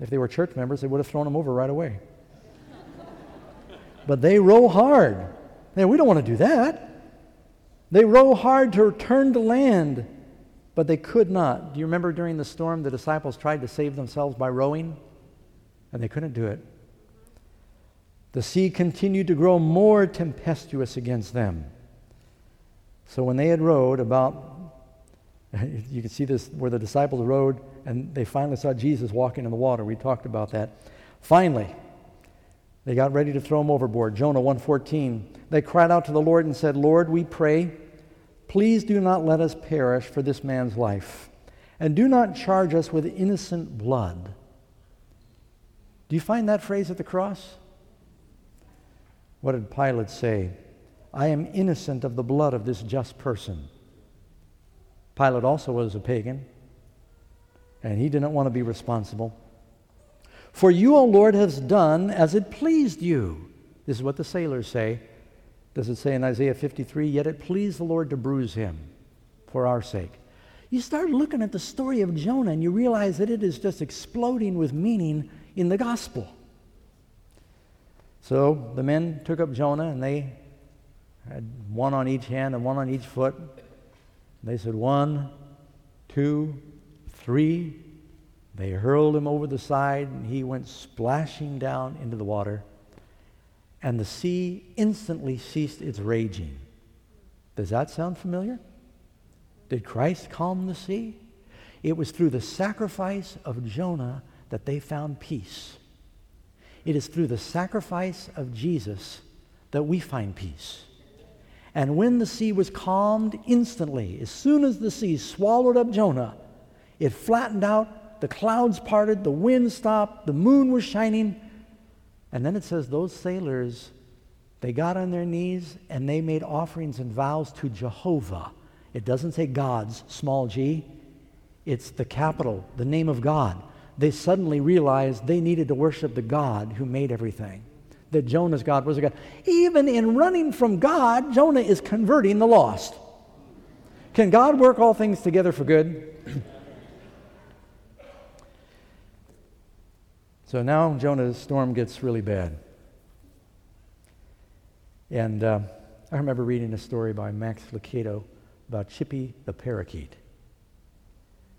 If they were church members, they would have thrown them over right away. but they row hard. Man, we don't want to do that. They row hard to return to land, but they could not. Do you remember during the storm the disciples tried to save themselves by rowing? And they couldn't do it. The sea continued to grow more tempestuous against them. So when they had rowed about, you can see this where the disciples rowed and they finally saw Jesus walking in the water. We talked about that. Finally, they got ready to throw him overboard. Jonah 1:14. They cried out to the Lord and said, "Lord, we pray, please do not let us perish for this man's life, and do not charge us with innocent blood." Do you find that phrase at the cross? What did Pilate say? I am innocent of the blood of this just person. Pilate also was a pagan, and he didn't want to be responsible. For you, O Lord, has done as it pleased you. This is what the sailors say. Does it say in Isaiah 53? Yet it pleased the Lord to bruise him for our sake. You start looking at the story of Jonah and you realize that it is just exploding with meaning in the gospel. So the men took up Jonah and they had one on each hand and one on each foot. They said, One, two, three. They hurled him over the side and he went splashing down into the water. And the sea instantly ceased its raging. Does that sound familiar? Did Christ calm the sea? It was through the sacrifice of Jonah that they found peace. It is through the sacrifice of Jesus that we find peace. And when the sea was calmed instantly, as soon as the sea swallowed up Jonah, it flattened out, the clouds parted, the wind stopped, the moon was shining. And then it says those sailors, they got on their knees and they made offerings and vows to Jehovah it doesn't say God's, small g. It's the capital, the name of God. They suddenly realized they needed to worship the God who made everything. That Jonah's God was a God. Even in running from God, Jonah is converting the lost. Can God work all things together for good? so now Jonah's storm gets really bad. And uh, I remember reading a story by Max Lucado about Chippy the parakeet,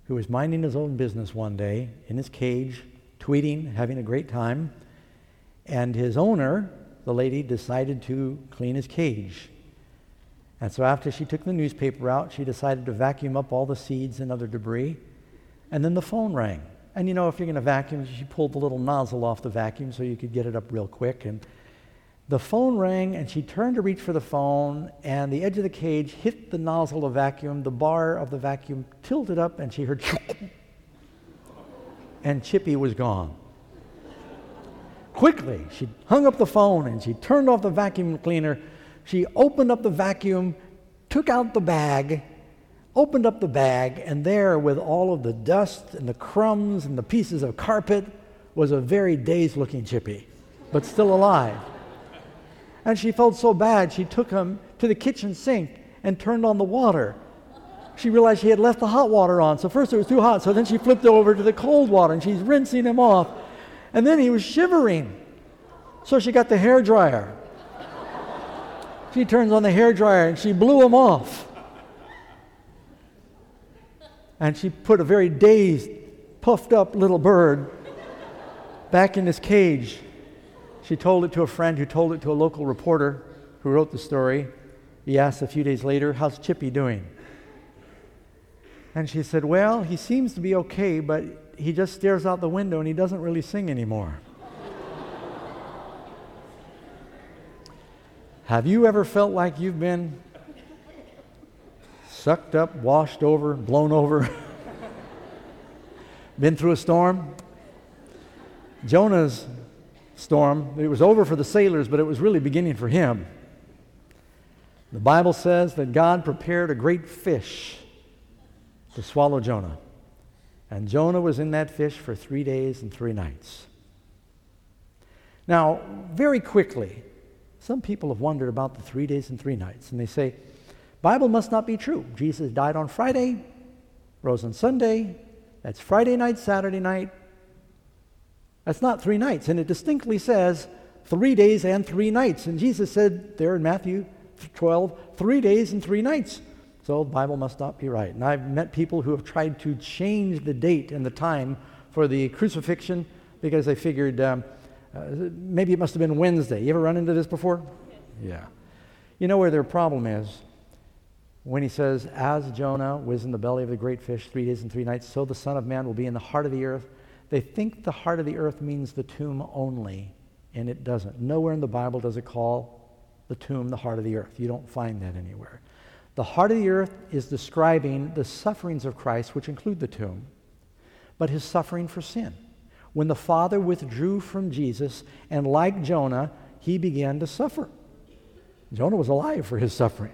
who was minding his own business one day in his cage, tweeting, having a great time, and his owner, the lady, decided to clean his cage. And so after she took the newspaper out, she decided to vacuum up all the seeds and other debris. And then the phone rang. And you know, if you're going to vacuum, she pulled the little nozzle off the vacuum so you could get it up real quick. And the phone rang, and she turned to reach for the phone, and the edge of the cage hit the nozzle of vacuum. The bar of the vacuum tilted up, and she heard, and Chippy was gone. Quickly, she hung up the phone and she turned off the vacuum cleaner. She opened up the vacuum, took out the bag, opened up the bag, and there, with all of the dust and the crumbs and the pieces of carpet, was a very dazed looking Chippy, but still alive. And she felt so bad, she took him to the kitchen sink and turned on the water. She realized she had left the hot water on. So first it was too hot, so then she flipped over to the cold water and she's rinsing him off. And then he was shivering. So she got the hair dryer. She turns on the hair dryer and she blew him off. And she put a very dazed, puffed up little bird back in his cage. She told it to a friend who told it to a local reporter who wrote the story. He asked a few days later, How's Chippy doing? And she said, Well, he seems to be okay, but he just stares out the window and he doesn't really sing anymore. Have you ever felt like you've been sucked up, washed over, blown over? been through a storm? Jonah's storm. It was over for the sailors, but it was really beginning for him. The Bible says that God prepared a great fish to swallow Jonah. And Jonah was in that fish for three days and three nights. Now, very quickly, some people have wondered about the three days and three nights, and they say, Bible must not be true. Jesus died on Friday, rose on Sunday. That's Friday night, Saturday night, that's not three nights. And it distinctly says three days and three nights. And Jesus said there in Matthew 12, three days and three nights. So the Bible must not be right. And I've met people who have tried to change the date and the time for the crucifixion because they figured um, uh, maybe it must have been Wednesday. You ever run into this before? Yeah. You know where their problem is? When he says, As Jonah was in the belly of the great fish three days and three nights, so the Son of Man will be in the heart of the earth. They think the heart of the earth means the tomb only, and it doesn't. Nowhere in the Bible does it call the tomb the heart of the earth. You don't find that anywhere. The heart of the earth is describing the sufferings of Christ, which include the tomb, but his suffering for sin. When the Father withdrew from Jesus, and like Jonah, he began to suffer. Jonah was alive for his suffering.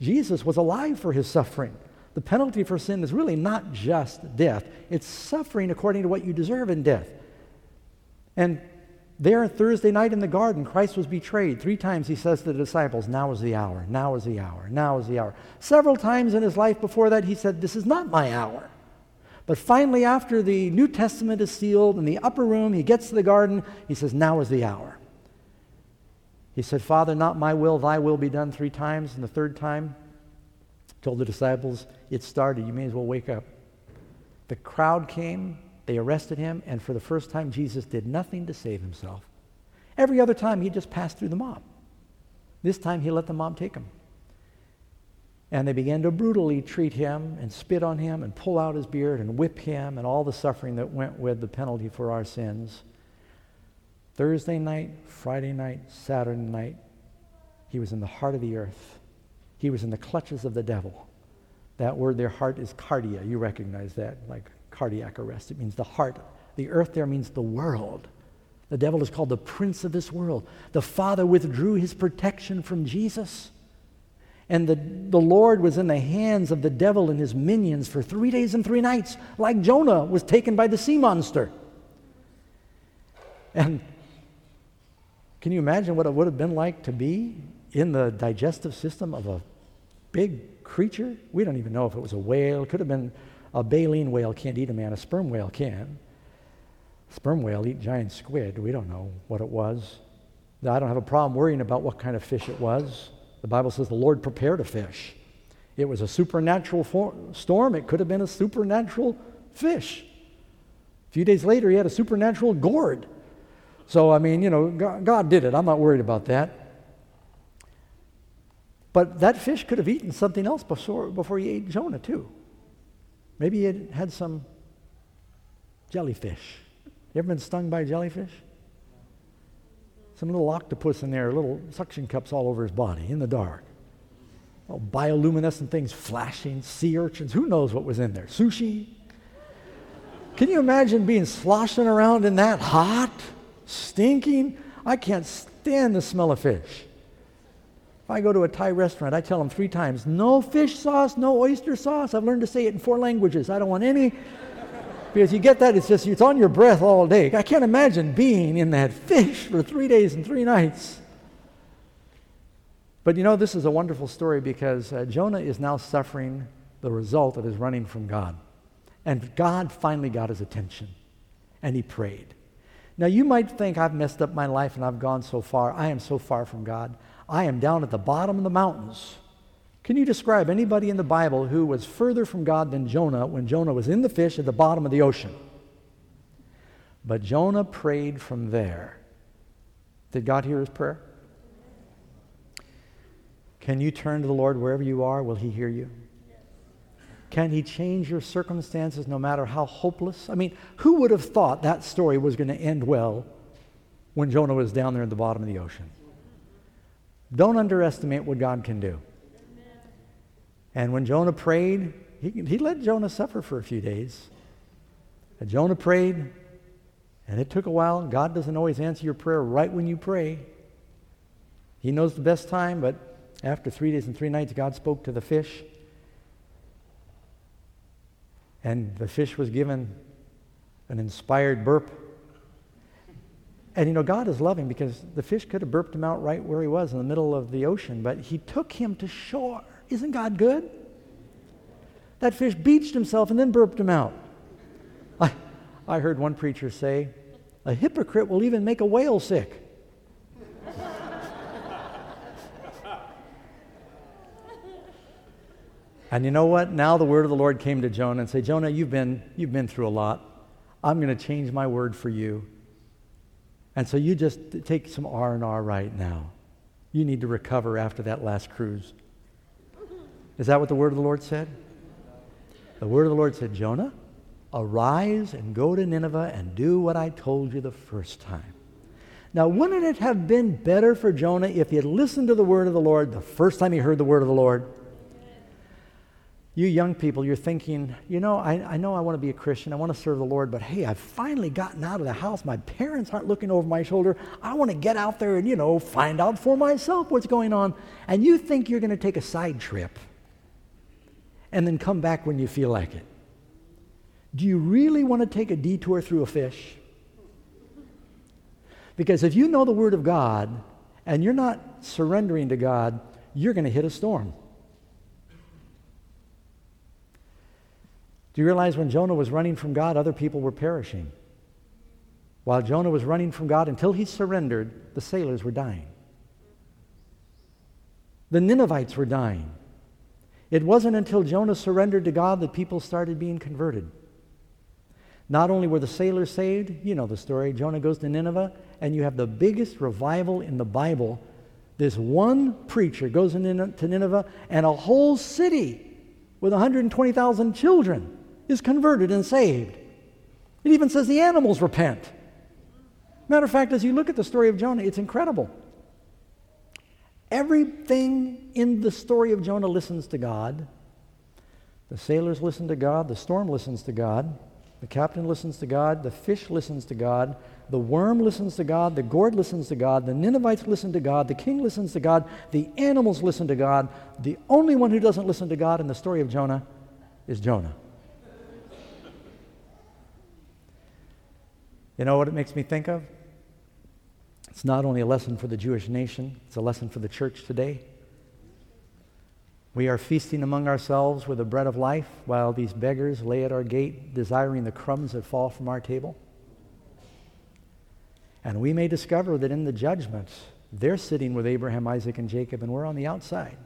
Jesus was alive for his suffering. The penalty for sin is really not just death, it's suffering according to what you deserve in death. And there, Thursday night in the garden, Christ was betrayed. Three times he says to the disciples, Now is the hour, now is the hour, now is the hour. Several times in his life before that, he said, This is not my hour. But finally, after the New Testament is sealed in the upper room, he gets to the garden, he says, Now is the hour. He said, Father, not my will, thy will be done three times. And the third time, told the disciples, It started. You may as well wake up. The crowd came, they arrested him, and for the first time, Jesus did nothing to save himself. Every other time, he just passed through the mob. This time, he let the mob take him. And they began to brutally treat him and spit on him and pull out his beard and whip him and all the suffering that went with the penalty for our sins. Thursday night, Friday night, Saturday night, he was in the heart of the earth. He was in the clutches of the devil. That word, their heart, is cardia. You recognize that, like cardiac arrest. It means the heart. The earth there means the world. The devil is called the prince of this world. The Father withdrew his protection from Jesus. And the, the Lord was in the hands of the devil and his minions for three days and three nights, like Jonah was taken by the sea monster. And can you imagine what it would have been like to be in the digestive system of a big creature? We don't even know if it was a whale. It could have been a baleen whale can't eat a man. A sperm whale can. Sperm whale eat giant squid. We don't know what it was. I don't have a problem worrying about what kind of fish it was. The Bible says the Lord prepared a fish. It was a supernatural storm. It could have been a supernatural fish. A few days later, he had a supernatural gourd. So, I mean, you know, God, God did it. I'm not worried about that. But that fish could have eaten something else before, before he ate Jonah, too. Maybe had, had some jellyfish. You ever been stung by a jellyfish? Some little octopus in there, little suction cups all over his body in the dark. Oh, bioluminescent things flashing, sea urchins. Who knows what was in there? Sushi? Can you imagine being sloshing around in that hot? stinking. I can't stand the smell of fish. I go to a Thai restaurant, I tell them three times no fish sauce, no oyster sauce. I've learned to say it in four languages. I don't want any. Because you get that, it's just, it's on your breath all day. I can't imagine being in that fish for three days and three nights. But you know, this is a wonderful story because uh, Jonah is now suffering the result of his running from God. And God finally got his attention, and he prayed. Now, you might think I've messed up my life and I've gone so far. I am so far from God. I am down at the bottom of the mountains. Can you describe anybody in the Bible who was further from God than Jonah when Jonah was in the fish at the bottom of the ocean? But Jonah prayed from there. Did God hear his prayer? Can you turn to the Lord wherever you are? Will he hear you? Can he change your circumstances no matter how hopeless? I mean, who would have thought that story was going to end well when Jonah was down there at the bottom of the ocean? Don't underestimate what God can do. And when Jonah prayed, he, he let Jonah suffer for a few days. And Jonah prayed, and it took a while. God doesn't always answer your prayer right when you pray. He knows the best time, but after three days and three nights, God spoke to the fish. And the fish was given an inspired burp. And you know, God is loving because the fish could have burped him out right where he was in the middle of the ocean, but he took him to shore. Isn't God good? That fish beached himself and then burped him out. I, I heard one preacher say, a hypocrite will even make a whale sick. And you know what? Now the word of the Lord came to Jonah and said, Jonah, you've been, you've been through a lot. I'm going to change my word for you. And so you just take some R&R right now. You need to recover after that last cruise. Is that what the word of the Lord said? The word of the Lord said, Jonah, arise and go to Nineveh and do what I told you the first time. Now, wouldn't it have been better for Jonah if he had listened to the word of the Lord the first time he heard the word of the Lord? You young people, you're thinking, you know, I, I know I want to be a Christian. I want to serve the Lord, but hey, I've finally gotten out of the house. My parents aren't looking over my shoulder. I want to get out there and, you know, find out for myself what's going on. And you think you're going to take a side trip. and then come back when you feel like it. Do you really want to take a detour through a fish? Because if you know the Word of God and you're not surrendering to God, you're going to hit a storm. Do you realize when Jonah was running from God, other people were perishing? While Jonah was running from God, until he surrendered, the sailors were dying. The Ninevites were dying. It wasn't until Jonah surrendered to God that people started being converted. Not only were the sailors saved, you know the story. Jonah goes to Nineveh, and you have the biggest revival in the Bible. This one preacher goes to Nineveh, and a whole city with 120,000 children is converted and saved. It even says the animals repent. Matter of fact, as you look at the story of Jonah, it's incredible. Everything in the story of Jonah listens to God. The sailors listen to God, the storm listens to God, the captain listens to God, the fish listens to God, the worm listens to God, the gourd listens to God, the Ninevites listen to God, the king listens to God, the animals listen to God. The only one who doesn't listen to God in the story of Jonah is Jonah. You know what it makes me think of? It's not only a lesson for the Jewish nation, it's a lesson for the church today. We are feasting among ourselves with the bread of life while these beggars lay at our gate desiring the crumbs that fall from our table. And we may discover that in the judgment, they're sitting with Abraham, Isaac, and Jacob, and we're on the outside.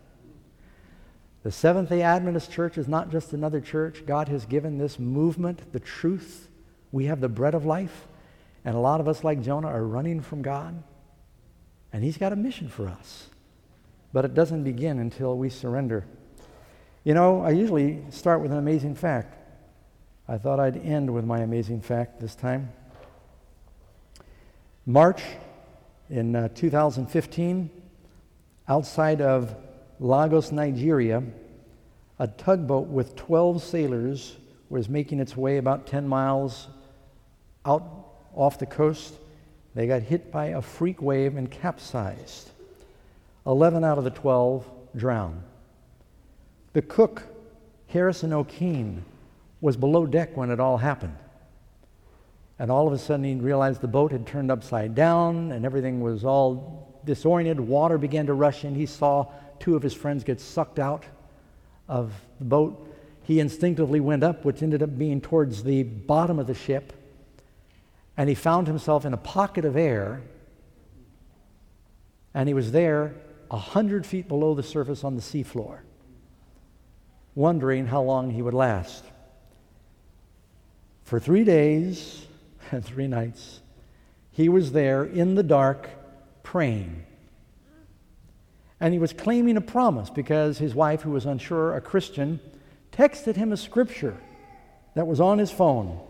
The Seventh day Adventist Church is not just another church. God has given this movement the truth. We have the bread of life. And a lot of us, like Jonah, are running from God. And He's got a mission for us. But it doesn't begin until we surrender. You know, I usually start with an amazing fact. I thought I'd end with my amazing fact this time. March in uh, 2015, outside of Lagos, Nigeria, a tugboat with 12 sailors was making its way about 10 miles out off the coast. They got hit by a freak wave and capsized. 11 out of the 12 drowned. The cook, Harrison Okene, was below deck when it all happened. And all of a sudden, he realized the boat had turned upside down and everything was all disoriented. Water began to rush in. He saw two of his friends get sucked out of the boat. He instinctively went up, which ended up being towards the bottom of the ship and he found himself in a pocket of air, and he was there a hundred feet below the surface on the seafloor, wondering how long he would last. For three days and three nights, he was there in the dark praying. And he was claiming a promise because his wife, who was unsure, a Christian, texted him a scripture that was on his phone.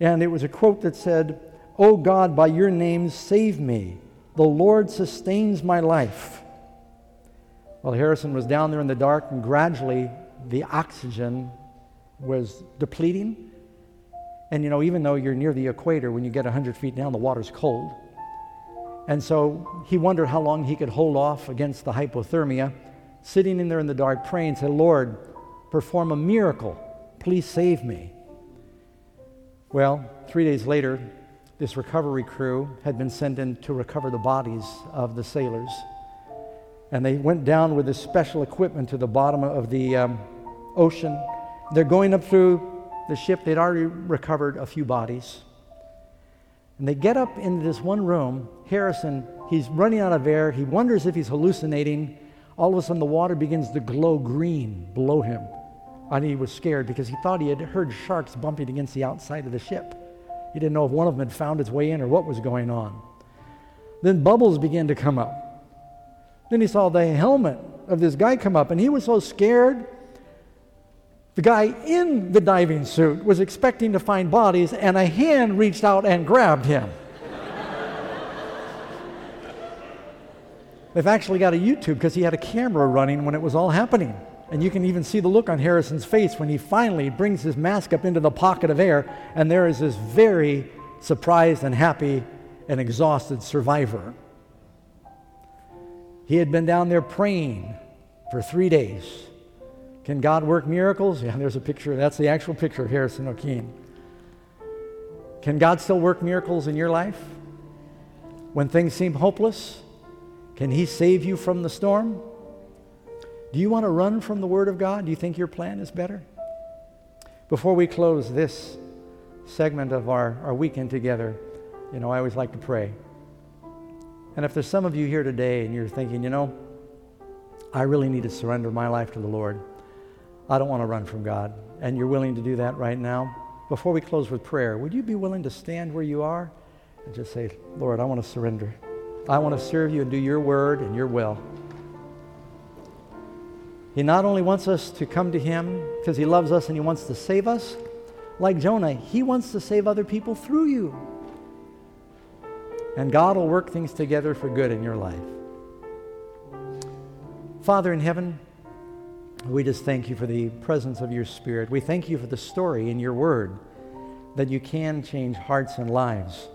And it was a quote that said, Oh God, by your name, save me. The Lord sustains my life. Well, Harrison was down there in the dark, and gradually the oxygen was depleting. And you know, even though you're near the equator, when you get 100 feet down, the water's cold. And so he wondered how long he could hold off against the hypothermia, sitting in there in the dark, praying, said, Lord, perform a miracle. Please save me. Well, three days later, this recovery crew had been sent in to recover the bodies of the sailors. And they went down with this special equipment to the bottom of the um, ocean. They're going up through the ship. They'd already recovered a few bodies. And they get up into this one room. Harrison, he's running out of air. He wonders if he's hallucinating. All of a sudden, the water begins to glow green below him. And he was scared because he thought he had heard sharks bumping against the outside of the ship. He didn't know if one of them had found its way in or what was going on. Then bubbles began to come up. Then he saw the helmet of this guy come up, and he was so scared. The guy in the diving suit was expecting to find bodies, and a hand reached out and grabbed him. They've actually got a YouTube because he had a camera running when it was all happening. And you can even see the look on Harrison's face when he finally brings his mask up into the pocket of air, and there is this very surprised and happy and exhausted survivor. He had been down there praying for three days, Can God work miracles? Yeah, there's a picture. That's the actual picture of Harrison Okene. Can God still work miracles in your life? When things seem hopeless, can He save you from the storm? Do you want to run from the Word of God? Do you think your plan is better? Before we close this segment of our, our weekend together, you know, I always like to pray. And if there's some of you here today and you're thinking, you know, I really need to surrender my life to the Lord, I don't want to run from God, and you're willing to do that right now, before we close with prayer, would you be willing to stand where you are and just say, Lord, I want to surrender. I want to serve you and do your word and your will. He not only wants us to come to him because he loves us and he wants to save us, like Jonah, he wants to save other people through you. And God will work things together for good in your life. Father in heaven, we just thank you for the presence of your Spirit. We thank you for the story in your word that you can change hearts and lives.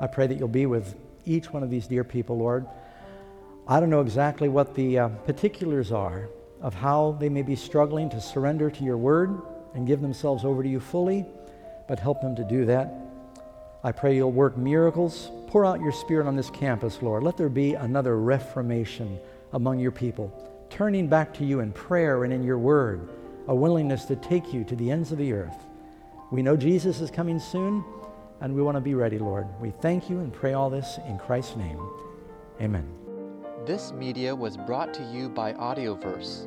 I pray that you'll be with each one of these dear people, Lord. I don't know exactly what the uh, particulars are of how they may be struggling to surrender to your word and give themselves over to you fully, but help them to do that. I pray you'll work miracles. Pour out your spirit on this campus, Lord. Let there be another reformation among your people, turning back to you in prayer and in your word, a willingness to take you to the ends of the earth. We know Jesus is coming soon, and we want to be ready, Lord. We thank you and pray all this in Christ's name. Amen. This media was brought to you by Audioverse,